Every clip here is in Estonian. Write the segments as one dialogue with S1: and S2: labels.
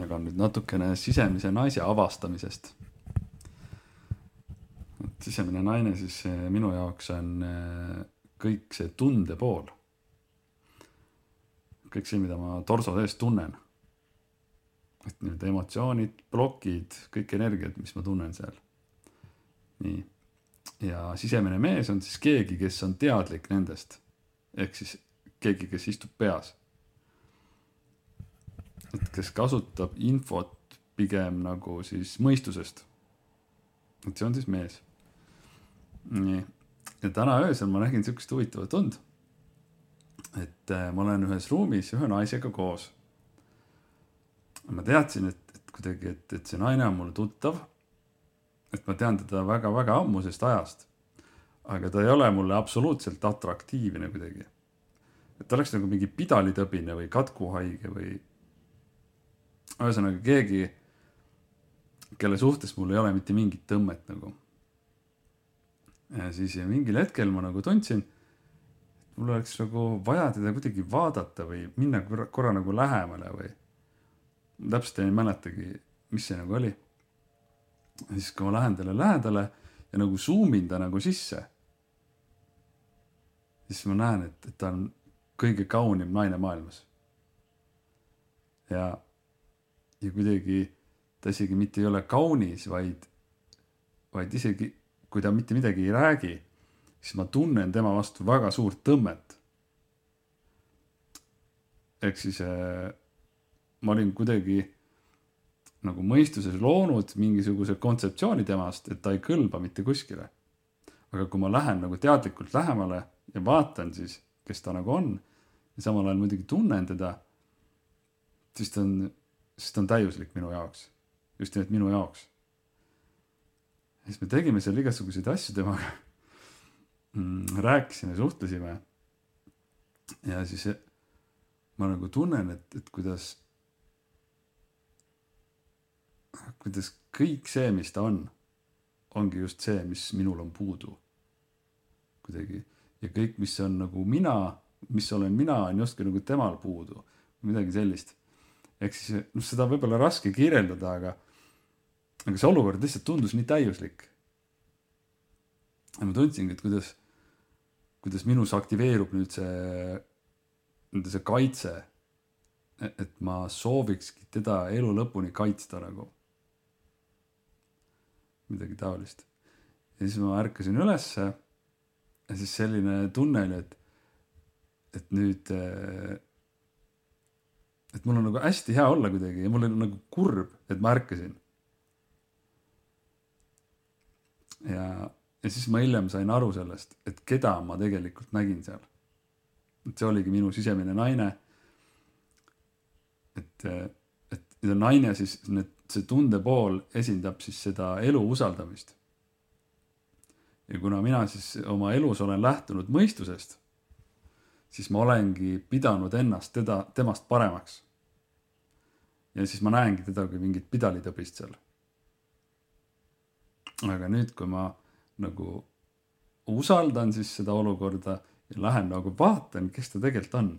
S1: jagan nüüd natukene sisemise naise avastamisest. et sisemine naine siis eh, minu jaoks on eh, kõik see tunde pool. kõik see, mida ma torso sees tunnen. et need emotsioonid, plokid, kõik energiat, mis ma tunnen seal. nii. ja sisemine mees on siis keegi, kes on teadlik nendest. ehk siis keegi, kes istub peas et kes kasutab infot pigem nagu siis mõistusest. et see on siis mees. nii, ja täna öösel ma nägin siukest huvitavat und. et äh, ma olen ühes ruumis ühe naisega koos. ma teadsin, et, et kuidagi, et, et see naine on mulle tuttav. et ma tean teda väga-väga ammusest ajast. aga ta ei ole mulle absoluutselt atraktiivne kuidagi. et ta oleks nagu mingi pidalitõbine või katkuhaige või ühesõnaga keegi, kelle suhtes mul ei ole mitte mingit tõmmet nagu. ja siis ja mingil hetkel ma nagu tundsin, et mul oleks nagu vaja teda kuidagi vaadata või minna korra, korra nagu lähemale või. täpselt ei mäletagi, mis see nagu oli. ja siis, kui ma lähen talle lähedale ja nagu zoom in ta nagu sisse, siis ma näen, et, et ta on kõige kaunim naine maailmas. ja ja kuidagi ta isegi mitte ei ole kaunis, vaid, vaid isegi kui ta mitte midagi ei räägi, siis ma tunnen tema vastu väga suurt tõmmet. ehk siis äh, ma olin kuidagi nagu mõistuses loonud mingisuguse kontseptsiooni temast, et ta ei kõlba mitte kuskile. aga kui ma lähen nagu teadlikult lähemale ja vaatan siis, kes ta nagu on ja samal ajal muidugi tunnen teda, siis ta on sest ta on täiuslik minu jaoks, just nimelt minu jaoks. ja siis me tegime seal igasuguseid asju temaga mm,. rääkisime, suhtlesime. ja siis ma nagu tunnen, et, et kuidas, kuidas kõik see, mis ta on, ongi just see, mis minul on puudu. kuidagi ja kõik, mis on nagu mina, mis olen mina, on justkui nagu temal puudu, midagi sellist ehk siis noh, seda võib-olla raske kirjeldada, aga, aga see olukord lihtsalt tundus nii täiuslik. ja ma tundsingi, et kuidas, kuidas minus aktiveerub nüüd see, nii-öelda see kaitse. et ma soovikski teda elu lõpuni kaitsta nagu. midagi taolist. ja siis ma ärkasin ülesse ja siis selline tunne oli, et, et nüüd äh, et mul on nagu hästi hea olla kuidagi ja mul on nagu kurb, et ma ärkasin. ja, ja siis ma hiljem sain aru sellest, et keda ma tegelikult nägin seal. et see oligi minu sisemine naine. et, et ja naine siis, need, see tundepool esindab siis seda elu usaldamist. ja kuna mina siis oma elus olen lähtunud mõistusest siis ma olengi pidanud ennast teda, temast paremaks. Ja siis ma näengi teda kui mingit pidalitõbist seal. aga nüüd, kui ma nagu usaldan siis seda olukorda ja lähen nagu vaatan, kes ta tegelikult on,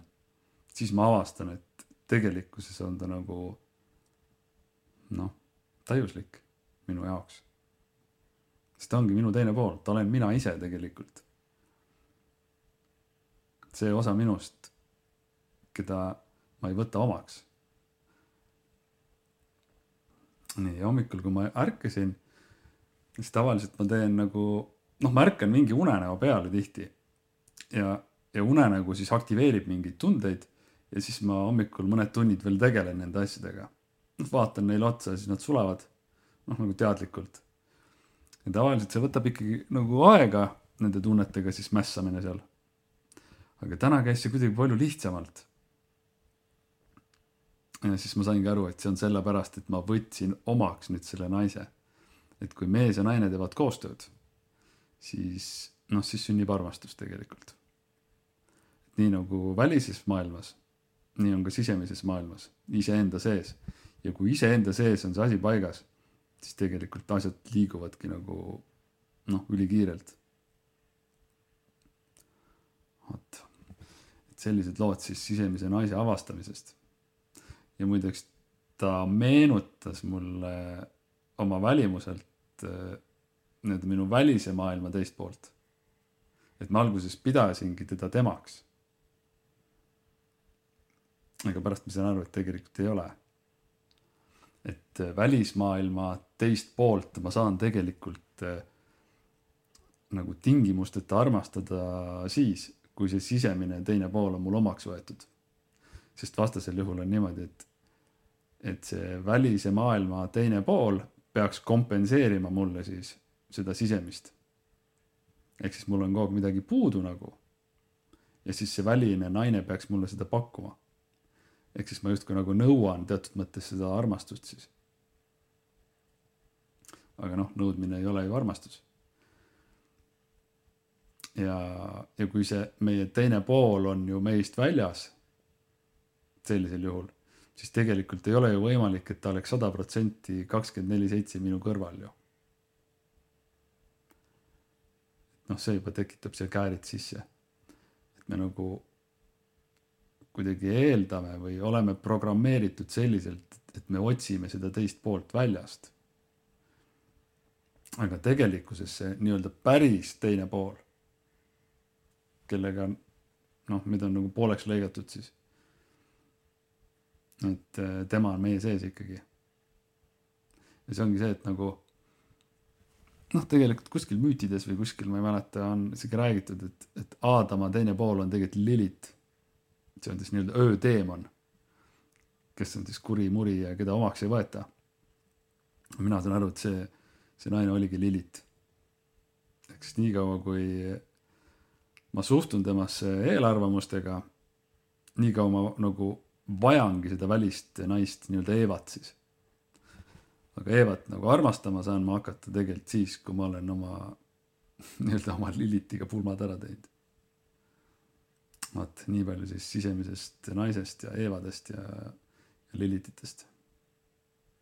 S1: siis ma avastan, et tegelikkuses on ta nagu noh, täiuslik minu jaoks. sest ta ongi minu teine pool, ta olen mina ise tegelikult see osa minust, keda ma ei võta omaks. Nii, hommikul, kui ma ärkasin, siis tavaliselt ma teen nagu, noh, ma ärkan mingi unenäo peale tihti. ja, ja unenägu siis aktiveerib mingeid tundeid ja siis ma hommikul mõned tunnid veel tegelen nende asjadega. noh, vaatan neile otsa ja siis nad sulevad, noh, nagu teadlikult. ja tavaliselt see võtab ikkagi nagu aega, nende tunnetega siis mässamine seal aga täna käis see kuidagi palju lihtsamalt. Ja siis ma saingi aru, et see on sellepärast, et ma võtsin omaks nüüd selle naise. et kui mees ja naine teevad koostööd, siis noh, siis sünnib armastus tegelikult. nii nagu välises maailmas, nii on ka sisemises maailmas, iseenda sees. ja kui iseenda sees on see asi paigas, siis tegelikult asjad liiguvadki nagu noh, ülikiirelt. vot sellised lood siis sisemise naise avastamisest. Ja muideks ta meenutas mulle oma välimuselt äh, nii-öelda minu välise maailma teist poolt. et ma alguses pidasingi teda temaks. aga pärast ma sain aru, et tegelikult ei ole. et äh, välismaailma teist poolt ma saan tegelikult äh, nagu tingimusteta armastada siis, kui see sisemine teine pool on mul omaks võetud. Sest vastasel juhul on niimoodi, et, et see välise maailma teine pool peaks kompenseerima mulle siis seda sisemist. ehk siis mul on kogu aeg midagi puudu nagu. ja siis see väline naine peaks mulle seda pakkuma. ehk siis ma justkui nagu nõuan teatud mõttes seda armastust siis. aga noh, nõudmine ei ole ju armastus. ja, ja kui see meie teine pool on ju meist väljas, sellisel juhul, siis tegelikult ei ole ju võimalik, et ta oleks sada protsenti kakskümmend neli seitse minu kõrval ju noh, see juba tekitab siia käärid sisse. et me nagu kuidagi eeldame või oleme programmeeritud selliselt, et me otsime seda teist poolt väljast. aga tegelikkuses see nii-öelda päris teine pool, kellega noh, meid on nagu pooleks lõigatud siis. Et eh, tema on meie sees ikkagi. ja see ongi see, et nagu noh, tegelikult kuskil müütides või kuskil, ma ei mäleta, on isegi räägitud, et, et Aadama teine pool on tegelikult Lilit. see on siis nii-öelda ööteemon, kes on siis kuri-muri ja keda omaks ei võeta. mina saan aru, et see, see naine oligi Lilit. ehk siis niikaua, kui ma suhtun temasse eelarvamustega, niikaua ma nagu vajangi seda välist naist, nii-öelda Eevat siis aga Eevat nagu armastama saan ma hakata tegelikult siis, kui ma olen oma nii-öelda oma Lilitiga pulmad ära teinud. vot nii palju siis sisemisest naisest ja Eevadest ja, ja Lilititest